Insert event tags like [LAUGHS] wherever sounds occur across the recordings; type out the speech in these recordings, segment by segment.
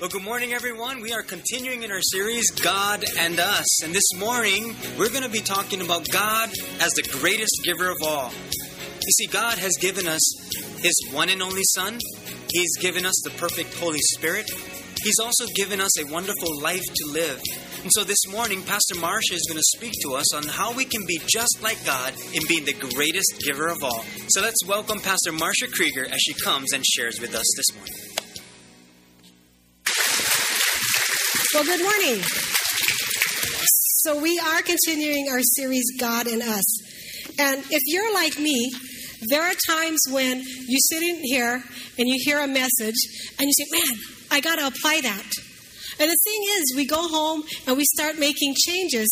Well, good morning, everyone. We are continuing in our series, God and Us. And this morning, we're going to be talking about God as the greatest giver of all. You see, God has given us His one and only Son, He's given us the perfect Holy Spirit, He's also given us a wonderful life to live. And so this morning, Pastor Marsha is going to speak to us on how we can be just like God in being the greatest giver of all. So let's welcome Pastor Marsha Krieger as she comes and shares with us this morning. Well, good morning. So, we are continuing our series, God and Us. And if you're like me, there are times when you sit in here and you hear a message and you say, Man, I got to apply that. And the thing is, we go home and we start making changes.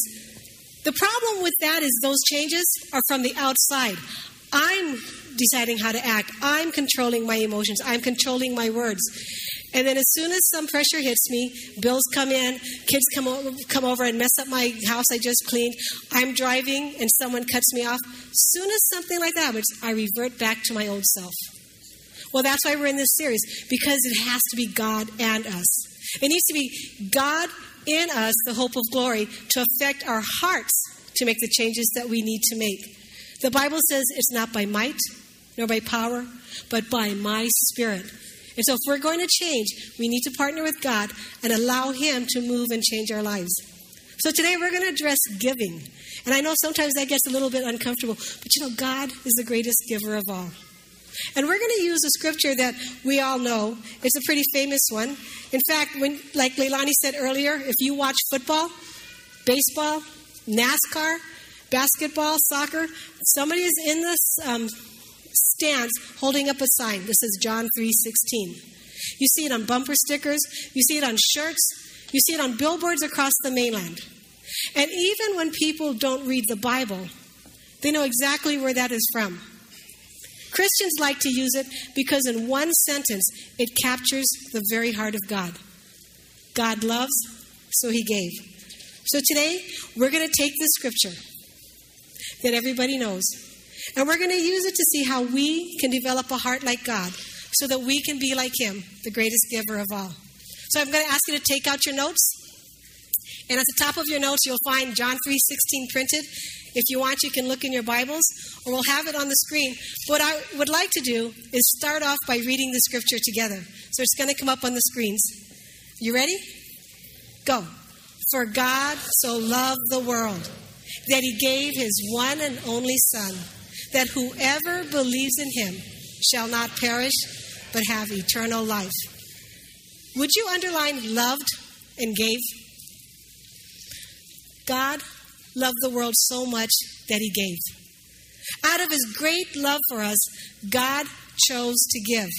The problem with that is those changes are from the outside. I'm deciding how to act, I'm controlling my emotions, I'm controlling my words. And then as soon as some pressure hits me, bills come in, kids come over, come over and mess up my house I just cleaned. I'm driving and someone cuts me off. Soon as something like that happens, I revert back to my old self. Well, that's why we're in this series, because it has to be God and us. It needs to be God in us, the hope of glory, to affect our hearts to make the changes that we need to make. The Bible says it's not by might nor by power, but by my spirit. And so, if we're going to change, we need to partner with God and allow Him to move and change our lives. So, today we're going to address giving. And I know sometimes that gets a little bit uncomfortable, but you know, God is the greatest giver of all. And we're going to use a scripture that we all know. It's a pretty famous one. In fact, when, like Leilani said earlier, if you watch football, baseball, NASCAR, basketball, soccer, somebody is in this um, stands holding up a sign. This is John 3:16. You see it on bumper stickers, you see it on shirts, you see it on billboards across the mainland. And even when people don't read the Bible, they know exactly where that is from. Christians like to use it because in one sentence it captures the very heart of God. God loves, so he gave. So today we're going to take this scripture that everybody knows and we're going to use it to see how we can develop a heart like God so that we can be like Him, the greatest giver of all. So I'm going to ask you to take out your notes. And at the top of your notes, you'll find John 3:16 printed. If you want, you can look in your Bibles, or we'll have it on the screen. What I would like to do is start off by reading the scripture together. So it's going to come up on the screens. You ready? Go. For God so loved the world that he gave his one and only Son that whoever believes in him shall not perish, but have eternal life. Would you underline loved and gave? God loved the world so much that he gave. Out of his great love for us, God chose to give.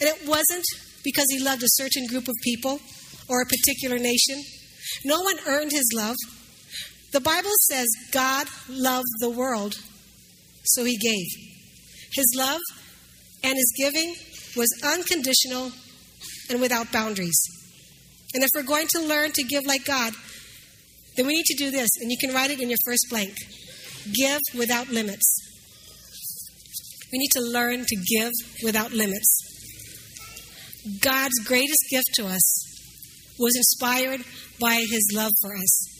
And it wasn't because he loved a certain group of people or a particular nation. No one earned his love. The Bible says God loved the world so he gave. His love and his giving was unconditional and without boundaries. And if we're going to learn to give like God, then we need to do this, and you can write it in your first blank give without limits. We need to learn to give without limits. God's greatest gift to us was inspired by his love for us.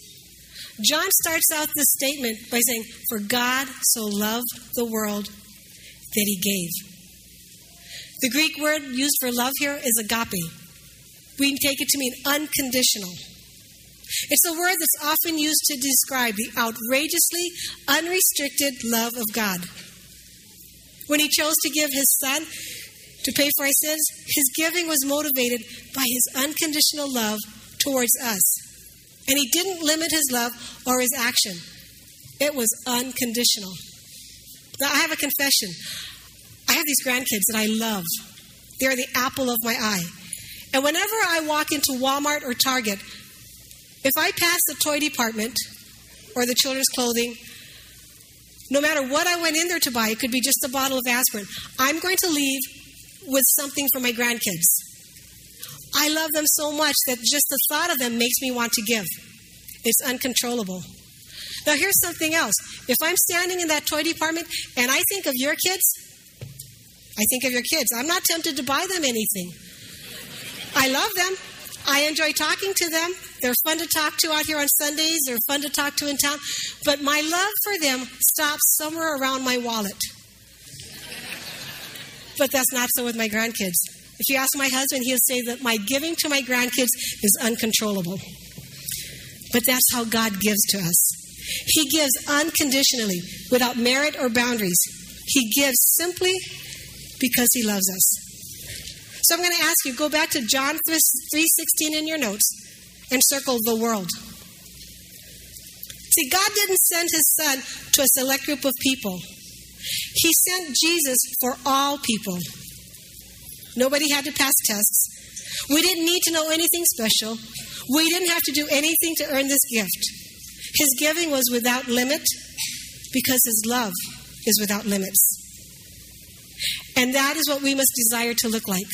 John starts out this statement by saying, For God so loved the world that he gave. The Greek word used for love here is agape. We take it to mean unconditional. It's a word that's often used to describe the outrageously unrestricted love of God. When he chose to give his son to pay for our sins, his giving was motivated by his unconditional love towards us. And he didn't limit his love or his action, it was unconditional. Now, I have a confession. I have these grandkids that I love, they're the apple of my eye. And whenever I walk into Walmart or Target, if I pass the toy department or the children's clothing, no matter what I went in there to buy, it could be just a bottle of aspirin, I'm going to leave with something for my grandkids. I love them so much that just the thought of them makes me want to give. It's uncontrollable. Now, here's something else. If I'm standing in that toy department and I think of your kids, I think of your kids. I'm not tempted to buy them anything. I love them. I enjoy talking to them. They're fun to talk to out here on Sundays. They're fun to talk to in town. But my love for them stops somewhere around my wallet. But that's not so with my grandkids. If you ask my husband, he'll say that my giving to my grandkids is uncontrollable. But that's how God gives to us. He gives unconditionally, without merit or boundaries. He gives simply because he loves us. So I'm going to ask you go back to John 3:16 in your notes and circle the world. See, God didn't send his son to a select group of people. He sent Jesus for all people. Nobody had to pass tests. We didn't need to know anything special. We didn't have to do anything to earn this gift. His giving was without limit because his love is without limits. And that is what we must desire to look like.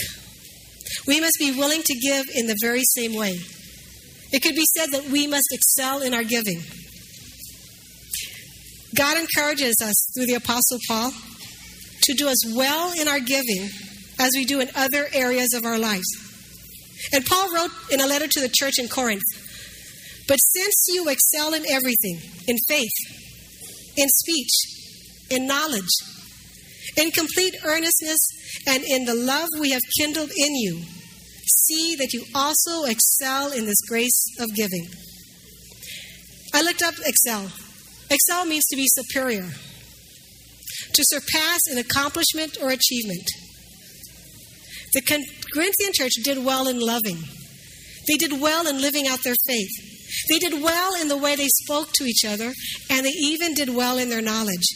We must be willing to give in the very same way. It could be said that we must excel in our giving. God encourages us through the Apostle Paul to do as well in our giving as we do in other areas of our lives. And Paul wrote in a letter to the church in Corinth But since you excel in everything, in faith, in speech, in knowledge, in complete earnestness, and in the love we have kindled in you, see that you also excel in this grace of giving. I looked up excel. Excel means to be superior, to surpass an accomplishment or achievement. The Corinthian church did well in loving, they did well in living out their faith. They did well in the way they spoke to each other, and they even did well in their knowledge.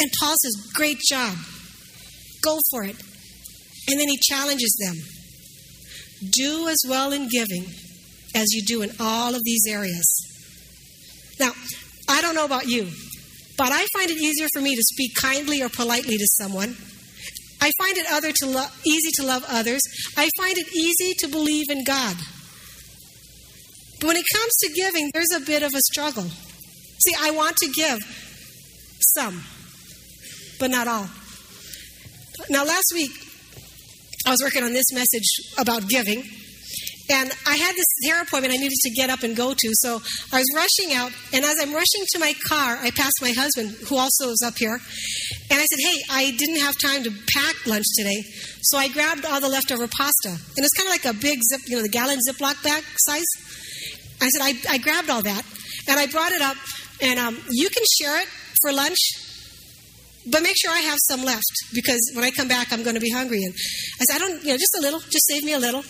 And Paul says, Great job. Go for it. And then he challenges them do as well in giving as you do in all of these areas. Now, I don't know about you, but I find it easier for me to speak kindly or politely to someone. I find it other to lo- easy to love others. I find it easy to believe in God. But when it comes to giving, there's a bit of a struggle. See, I want to give some, but not all. Now, last week, I was working on this message about giving. And I had this hair appointment I needed to get up and go to. So I was rushing out. And as I'm rushing to my car, I passed my husband, who also was up here. And I said, Hey, I didn't have time to pack lunch today. So I grabbed all the leftover pasta. And it's kind of like a big zip, you know, the gallon Ziploc bag size. I said, I, I grabbed all that. And I brought it up. And um, you can share it for lunch but make sure I have some left because when I come back, I'm going to be hungry. And I said, I don't, you know, just a little, just save me a little.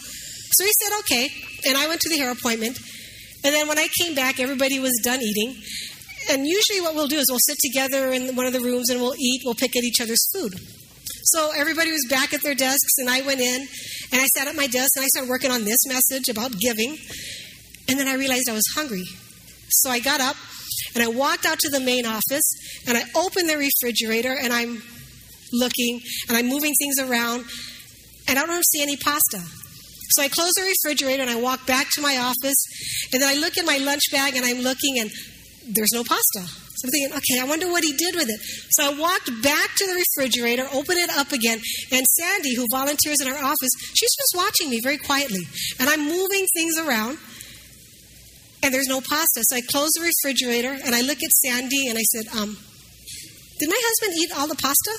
So he said, okay. And I went to the hair appointment. And then when I came back, everybody was done eating. And usually what we'll do is we'll sit together in one of the rooms and we'll eat, we'll pick at each other's food. So everybody was back at their desks, and I went in and I sat at my desk and I started working on this message about giving. And then I realized I was hungry. So I got up and I walked out to the main office and I opened the refrigerator and I'm looking and I'm moving things around and I don't see any pasta. So I close the refrigerator and I walk back to my office and then I look in my lunch bag and I'm looking and there's no pasta. So I'm thinking, okay, I wonder what he did with it. So I walked back to the refrigerator, opened it up again, and Sandy, who volunteers in our office, she's just watching me very quietly. And I'm moving things around and there's no pasta. So I close the refrigerator and I look at Sandy and I said, um, Did my husband eat all the pasta?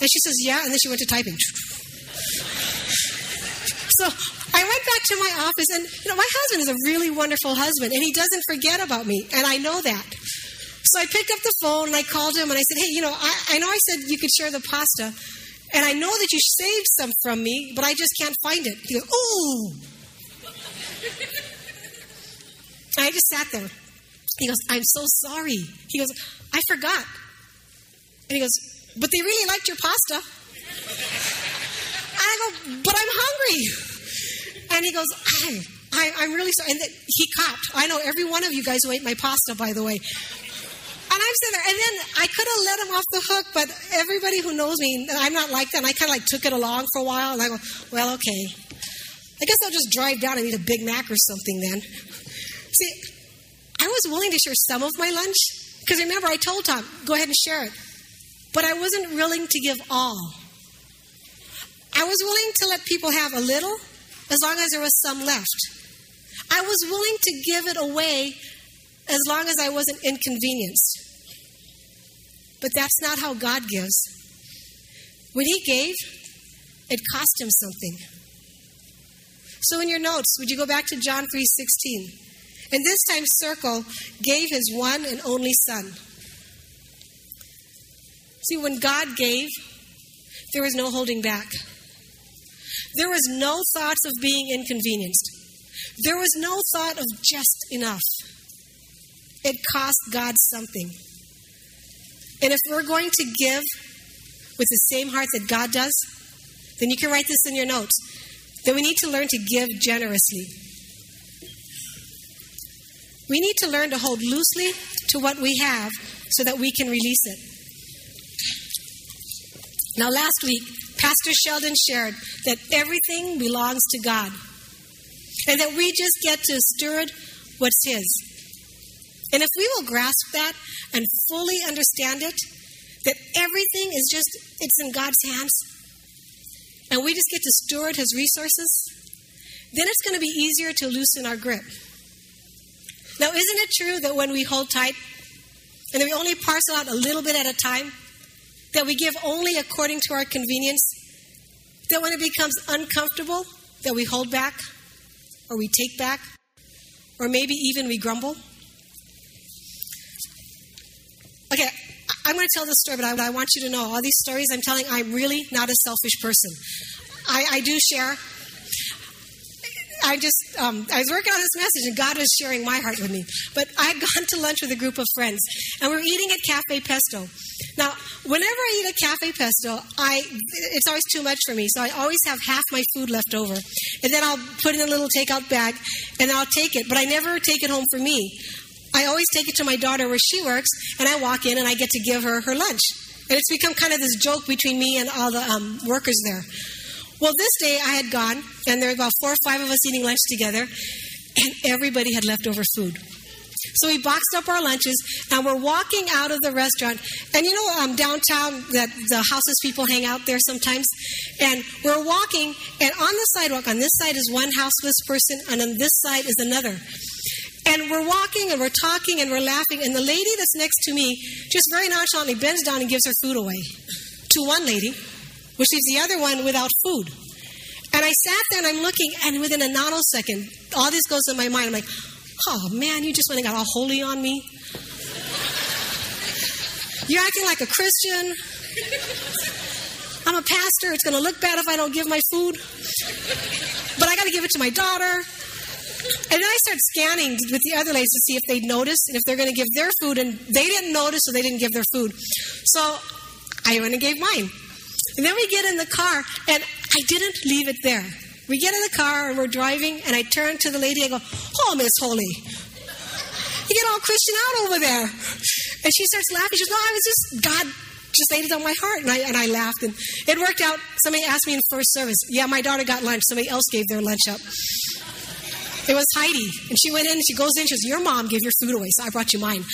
And she says, Yeah. And then she went to typing. [LAUGHS] so I went back to my office and, you know, my husband is a really wonderful husband and he doesn't forget about me. And I know that. So I picked up the phone and I called him and I said, Hey, you know, I, I know I said you could share the pasta. And I know that you saved some from me, but I just can't find it. He goes, Ooh. I just sat there. He goes, I'm so sorry. He goes, I forgot. And he goes, But they really liked your pasta. And I go, But I'm hungry. And he goes, oh, I, I, am really sorry. And he copped. I know every one of you guys who ate my pasta, by the way. And I'm sitting there, and then I could have let him off the hook, but everybody who knows me, I'm not like that. And I kind of like took it along for a while, and I go, well, okay. I guess I'll just drive down and eat a Big Mac or something then. See, I was willing to share some of my lunch because remember, I told Tom, go ahead and share it. But I wasn't willing to give all. I was willing to let people have a little as long as there was some left. I was willing to give it away as long as I wasn't inconvenienced. But that's not how God gives. When He gave, it cost Him something. So in your notes, would you go back to John 3:16? And this time circle gave his one and only son. See, when God gave, there was no holding back. There was no thoughts of being inconvenienced. There was no thought of just enough. It cost God something. And if we're going to give with the same heart that God does, then you can write this in your notes. Then we need to learn to give generously. We need to learn to hold loosely to what we have so that we can release it. Now, last week, Pastor Sheldon shared that everything belongs to God and that we just get to steward what's His. And if we will grasp that and fully understand it, that everything is just, it's in God's hands, and we just get to steward His resources, then it's going to be easier to loosen our grip. Now, isn't it true that when we hold tight and we only parcel out a little bit at a time, that we give only according to our convenience, that when it becomes uncomfortable, that we hold back or we take back or maybe even we grumble? Okay, I'm going to tell this story, but I, I, want you to know all these stories I'm telling, I'm really not a selfish person. I, I do share. I just, um, I was working on this message and God was sharing my heart with me. But I had [LAUGHS] gone to lunch with a group of friends and we are eating at Cafe Pesto. Now, whenever I eat at Cafe Pesto, I, it's always too much for me. So I always have half my food left over. And then I'll put in a little takeout bag and I'll take it. But I never take it home for me. I always take it to my daughter where she works, and I walk in and I get to give her her lunch. And it's become kind of this joke between me and all the um, workers there. Well, this day I had gone, and there were about four or five of us eating lunch together, and everybody had leftover food. So we boxed up our lunches, and we're walking out of the restaurant. And you know, um, downtown, that the houses people hang out there sometimes. And we're walking, and on the sidewalk, on this side is one houseless person, and on this side is another. And we're walking and we're talking and we're laughing, and the lady that's next to me just very nonchalantly bends down and gives her food away to one lady, which leaves the other one without food. And I sat there and I'm looking, and within a nanosecond, all this goes in my mind. I'm like, oh man, you just went and got all holy on me. You're acting like a Christian. I'm a pastor. It's going to look bad if I don't give my food. But I got to give it to my daughter. And then I started scanning with the other ladies to see if they'd noticed and if they're going to give their food. And they didn't notice, so they didn't give their food. So I went and gave mine. And then we get in the car, and I didn't leave it there. We get in the car and we're driving, and I turn to the lady and go, Oh, Miss Holy, you get all Christian out over there. And she starts laughing. She goes, No, I was just, God just laid it on my heart. And I, and I laughed. And it worked out. Somebody asked me in first service, Yeah, my daughter got lunch. Somebody else gave their lunch up. It was Heidi. And she went in and she goes in. She goes, Your mom gave your food away, so I brought you mine.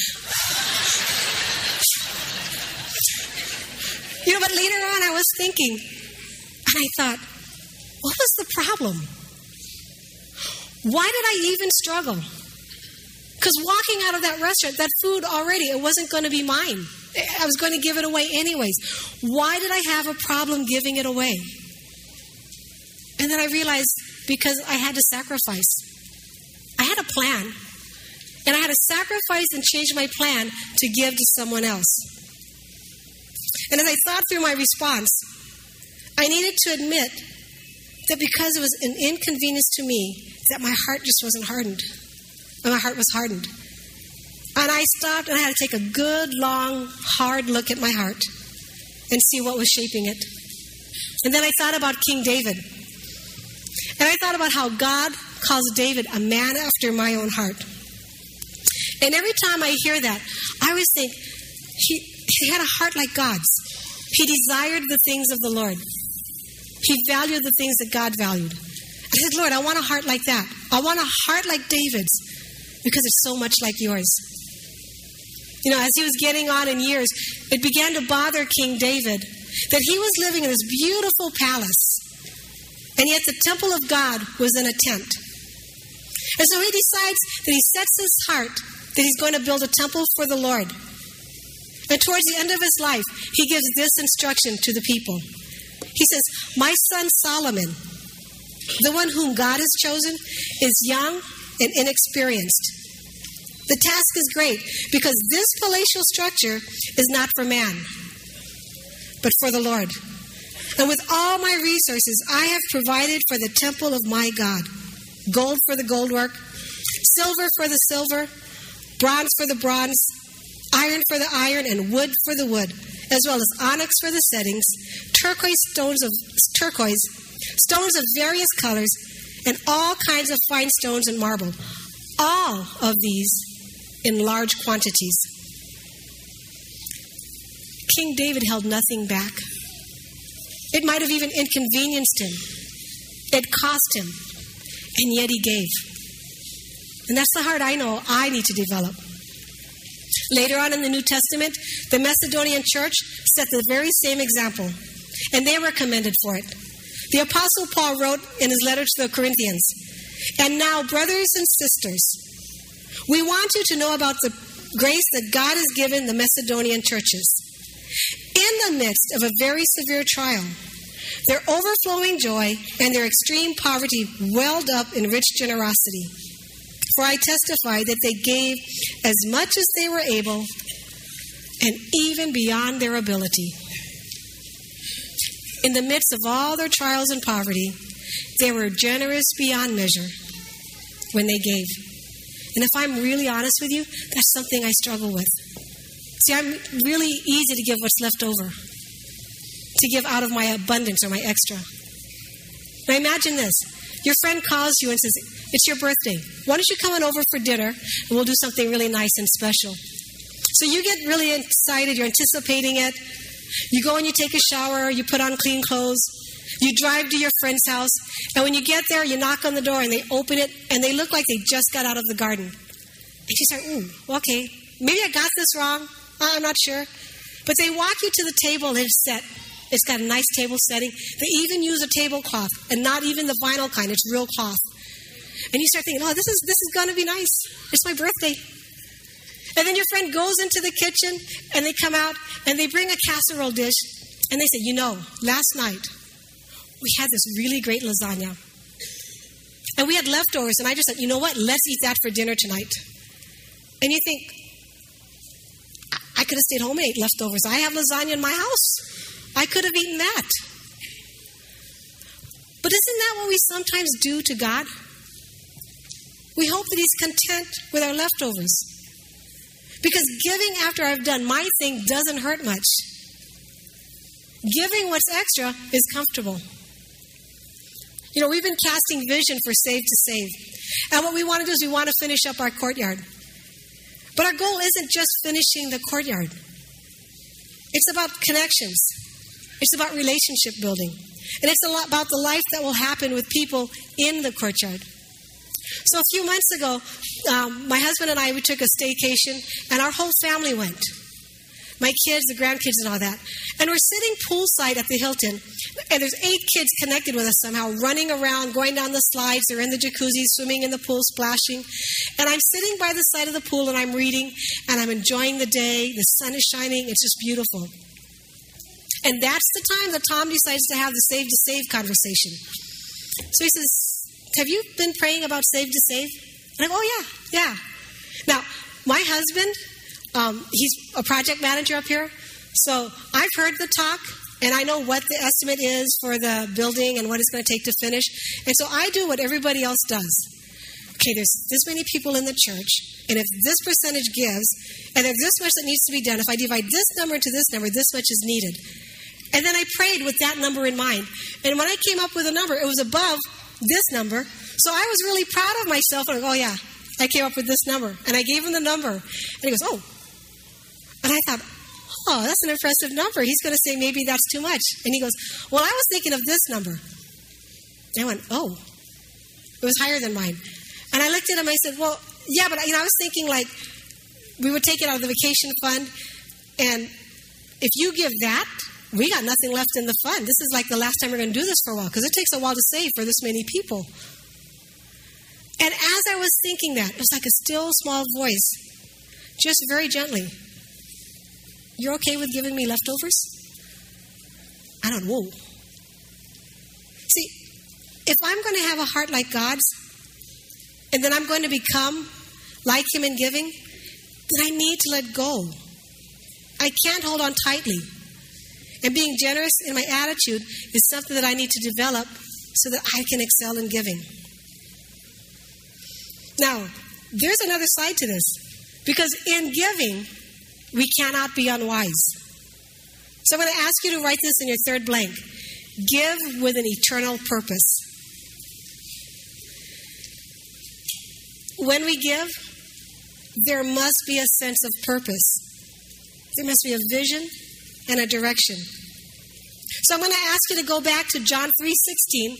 You know, but later on I was thinking, and I thought, what was the problem? Why did I even struggle? Because walking out of that restaurant, that food already, it wasn't going to be mine. I was going to give it away anyways. Why did I have a problem giving it away? And then I realized because I had to sacrifice. I had a plan. And I had to sacrifice and change my plan to give to someone else. And as I thought through my response, I needed to admit that because it was an inconvenience to me, that my heart just wasn't hardened. And my heart was hardened. And I stopped and I had to take a good, long, hard look at my heart and see what was shaping it. And then I thought about King David. And I thought about how God calls David a man after my own heart. And every time I hear that, I always think he, he had a heart like God's. He desired the things of the Lord. He valued the things that God valued. I said, Lord, I want a heart like that. I want a heart like David's because it's so much like yours. You know, as he was getting on in years, it began to bother King David that he was living in this beautiful palace, and yet the temple of God was in a tent. And so he decides that he sets his heart that he's going to build a temple for the Lord. And towards the end of his life, he gives this instruction to the people. He says, My son Solomon, the one whom God has chosen, is young and inexperienced. The task is great because this palatial structure is not for man, but for the Lord. And with all my resources, I have provided for the temple of my God gold for the gold work, silver for the silver, bronze for the bronze, iron for the iron, and wood for the wood, as well as onyx for the settings, turquoise stones of turquoise, stones of various colors, and all kinds of fine stones and marble. All of these in large quantities. King David held nothing back. It might have even inconvenienced him. It cost him. And yet he gave. And that's the heart I know I need to develop. Later on in the New Testament, the Macedonian church set the very same example, and they were commended for it. The Apostle Paul wrote in his letter to the Corinthians, And now, brothers and sisters, we want you to know about the grace that God has given the Macedonian churches. In the midst of a very severe trial, their overflowing joy and their extreme poverty welled up in rich generosity. For I testify that they gave as much as they were able and even beyond their ability. In the midst of all their trials and poverty, they were generous beyond measure when they gave. And if I'm really honest with you, that's something I struggle with. See, I'm really easy to give what's left over to give out of my abundance or my extra. Now imagine this. Your friend calls you and says, It's your birthday. Why don't you come on over for dinner and we'll do something really nice and special? So you get really excited, you're anticipating it. You go and you take a shower, you put on clean clothes, you drive to your friend's house, and when you get there, you knock on the door and they open it and they look like they just got out of the garden. And you start, ooh, okay, maybe I got this wrong. Uh, I'm not sure. But they walk you to the table and it's set. It's got a nice table setting. They even use a tablecloth, and not even the vinyl kind. It's real cloth. And you start thinking, "Oh, this is this is going to be nice. It's my birthday." And then your friend goes into the kitchen, and they come out, and they bring a casserole dish, and they say, "You know, last night we had this really great lasagna, and we had leftovers, and I just said, you know what? Let's eat that for dinner tonight." And you think, I could have stayed home and ate leftovers. I have lasagna in my house. I could have eaten that. But isn't that what we sometimes do to God? We hope that He's content with our leftovers. Because giving after I've done my thing doesn't hurt much. Giving what's extra is comfortable. You know, we've been casting vision for Save to Save. And what we want to do is we want to finish up our courtyard. But our goal isn't just finishing the courtyard, it's about connections. It's about relationship building. And it's a lot about the life that will happen with people in the courtyard. So a few months ago, um, my husband and I, we took a staycation, and our whole family went. My kids, the grandkids, and all that. And we're sitting poolside at the Hilton, and there's eight kids connected with us somehow, running around, going down the slides. They're in the jacuzzi, swimming in the pool, splashing. And I'm sitting by the side of the pool, and I'm reading, and I'm enjoying the day. The sun is shining. It's just beautiful. And that's the time that Tom decides to have the save to save conversation. So he says, Have you been praying about save to save? And I go, Oh, yeah, yeah. Now, my husband, um, he's a project manager up here. So I've heard the talk, and I know what the estimate is for the building and what it's going to take to finish. And so I do what everybody else does. Okay, there's this many people in the church, and if this percentage gives, and there's this much that needs to be done, if I divide this number into this number, this much is needed. And then I prayed with that number in mind. And when I came up with a number, it was above this number. So I was really proud of myself. And I go, oh, yeah, I came up with this number. And I gave him the number. And he goes, oh. And I thought, oh, that's an impressive number. He's going to say maybe that's too much. And he goes, well, I was thinking of this number. And I went, oh, it was higher than mine. And I looked at him. I said, well, yeah, but you know, I was thinking like we would take it out of the vacation fund. And if you give that, we got nothing left in the fund. This is like the last time we're going to do this for a while because it takes a while to save for this many people. And as I was thinking that, it was like a still small voice, just very gently. You're okay with giving me leftovers? I don't know. See, if I'm going to have a heart like God's, and then I'm going to become like Him in giving, then I need to let go. I can't hold on tightly. And being generous in my attitude is something that I need to develop so that I can excel in giving. Now, there's another side to this because in giving, we cannot be unwise. So I'm going to ask you to write this in your third blank give with an eternal purpose. When we give, there must be a sense of purpose. There must be a vision and a direction. So I'm going to ask you to go back to John 3:16.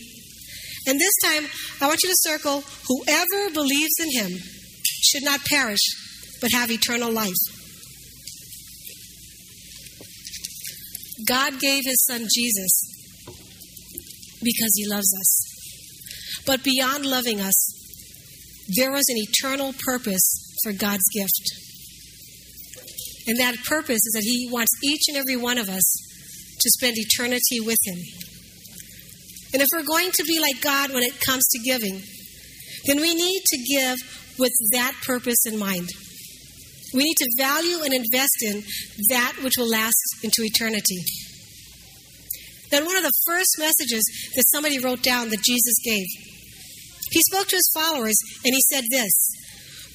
And this time, I want you to circle whoever believes in him should not perish but have eternal life. God gave his son Jesus because he loves us. But beyond loving us, there was an eternal purpose for God's gift. And that purpose is that He wants each and every one of us to spend eternity with Him. And if we're going to be like God when it comes to giving, then we need to give with that purpose in mind. We need to value and invest in that which will last into eternity. Then, one of the first messages that somebody wrote down that Jesus gave, he spoke to his followers and he said this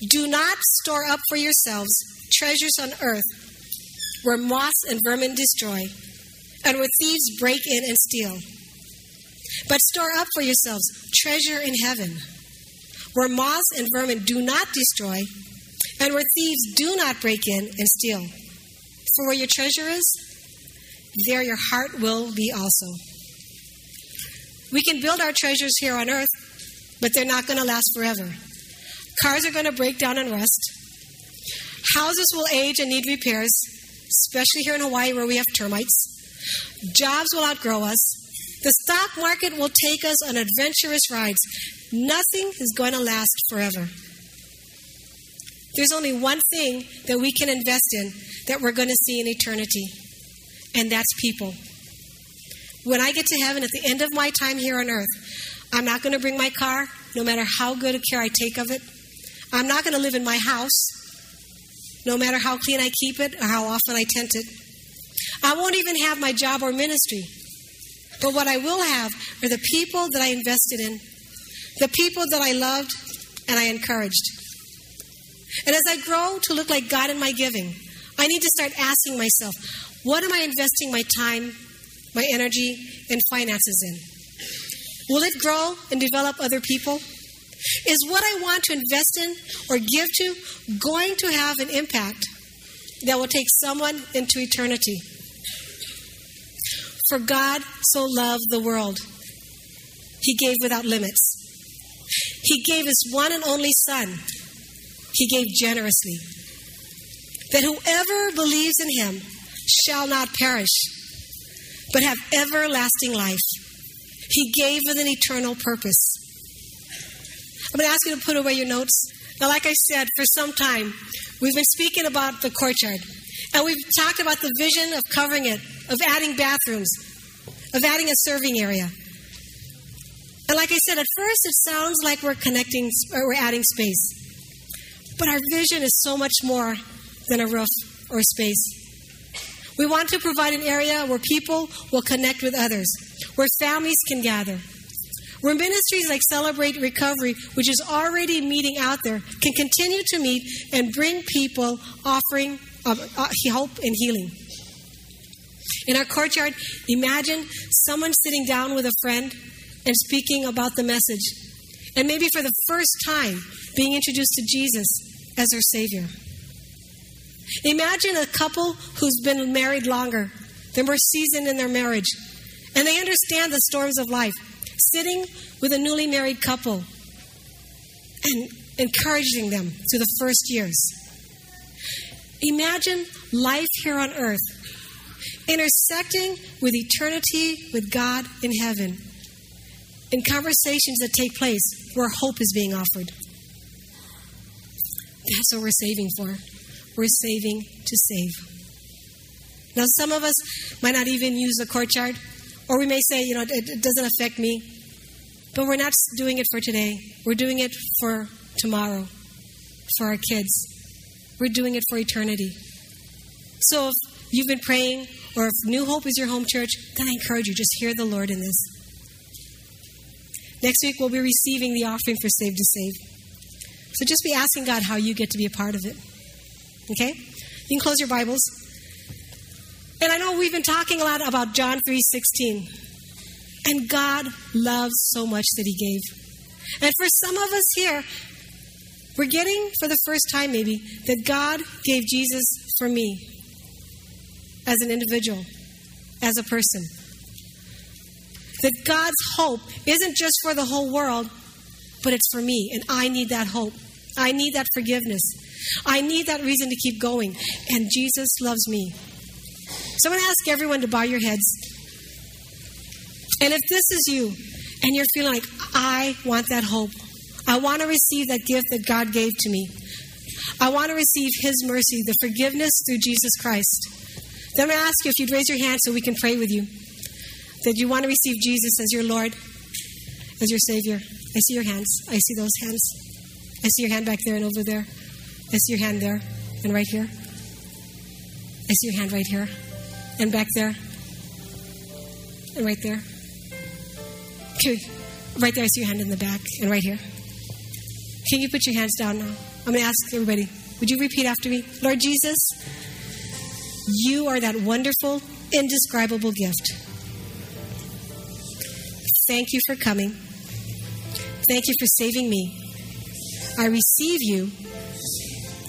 Do not store up for yourselves treasures on earth where moth and vermin destroy and where thieves break in and steal. But store up for yourselves treasure in heaven where moths and vermin do not destroy and where thieves do not break in and steal. For where your treasure is, there your heart will be also. We can build our treasures here on earth, but they're not going to last forever. Cars are going to break down and rust. Houses will age and need repairs, especially here in Hawaii where we have termites. Jobs will outgrow us. The stock market will take us on adventurous rides. Nothing is going to last forever. There's only one thing that we can invest in that we're going to see in eternity, and that's people. When I get to heaven at the end of my time here on earth, I'm not going to bring my car, no matter how good a care I take of it. I'm not going to live in my house, no matter how clean I keep it or how often I tend it. I won't even have my job or ministry. But what I will have are the people that I invested in, the people that I loved and I encouraged. And as I grow to look like God in my giving, I need to start asking myself, what am I investing my time, my energy, and finances in? Will it grow and develop other people? Is what I want to invest in or give to going to have an impact that will take someone into eternity? For God so loved the world, He gave without limits. He gave His one and only Son he gave generously. That whoever believes in him shall not perish, but have everlasting life. He gave with an eternal purpose. I'm going to ask you to put away your notes. Now, like I said, for some time, we've been speaking about the courtyard. And we've talked about the vision of covering it, of adding bathrooms, of adding a serving area. And like I said, at first it sounds like we're connecting or we're adding space. But our vision is so much more than a roof or space. We want to provide an area where people will connect with others, where families can gather, where ministries like Celebrate Recovery, which is already meeting out there, can continue to meet and bring people offering uh, uh, hope and healing. In our courtyard, imagine someone sitting down with a friend and speaking about the message. And maybe for the first time, being introduced to Jesus as their Savior. Imagine a couple who's been married longer, they're more seasoned in their marriage, and they understand the storms of life, sitting with a newly married couple and encouraging them through the first years. Imagine life here on earth intersecting with eternity with God in heaven. in conversations that take place where hope is being offered. That's what we're saving for. We're saving to save. Now, some of us might not even use the courtyard, or we may say, you know, it, it doesn't affect me. But we're not doing it for today. We're doing it for tomorrow, for our kids. We're doing it for eternity. So if you've been praying, or if New Hope is your home church, then I encourage you, just hear the Lord in this. Next week, we'll be receiving the offering for Save to Save. So just be asking God how you get to be a part of it. Okay? You can close your Bibles. And I know we've been talking a lot about John 3:16. And God loves so much that he gave. And for some of us here, we're getting for the first time maybe that God gave Jesus for me as an individual, as a person. That God's hope isn't just for the whole world, but it's for me, and I need that hope. I need that forgiveness. I need that reason to keep going, and Jesus loves me. So I'm going to ask everyone to bow your heads. And if this is you, and you're feeling like, I want that hope, I want to receive that gift that God gave to me, I want to receive His mercy, the forgiveness through Jesus Christ, then to ask you if you'd raise your hand so we can pray with you. That you want to receive Jesus as your Lord, as your Savior. I see your hands. I see those hands. I see your hand back there and over there. I see your hand there and right here. I see your hand right here and back there and right there. Okay, right there, I see your hand in the back and right here. Can you put your hands down now? I'm going to ask everybody. Would you repeat after me? Lord Jesus, you are that wonderful, indescribable gift. Thank you for coming. Thank you for saving me. I receive you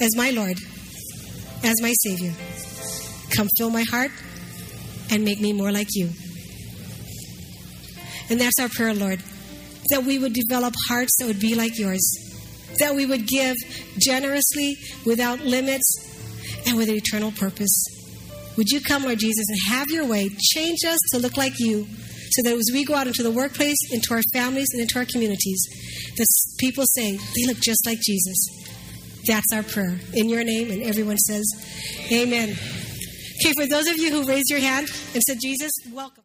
as my Lord, as my Savior. Come fill my heart and make me more like you. And that's our prayer, Lord, that we would develop hearts that would be like yours, that we would give generously, without limits, and with an eternal purpose. Would you come, Lord Jesus, and have your way? Change us to look like you, so that as we go out into the workplace, into our families, and into our communities, that people say, they look just like Jesus. That's our prayer. In your name, and everyone says, Amen. Okay, for those of you who raised your hand and said, Jesus, welcome.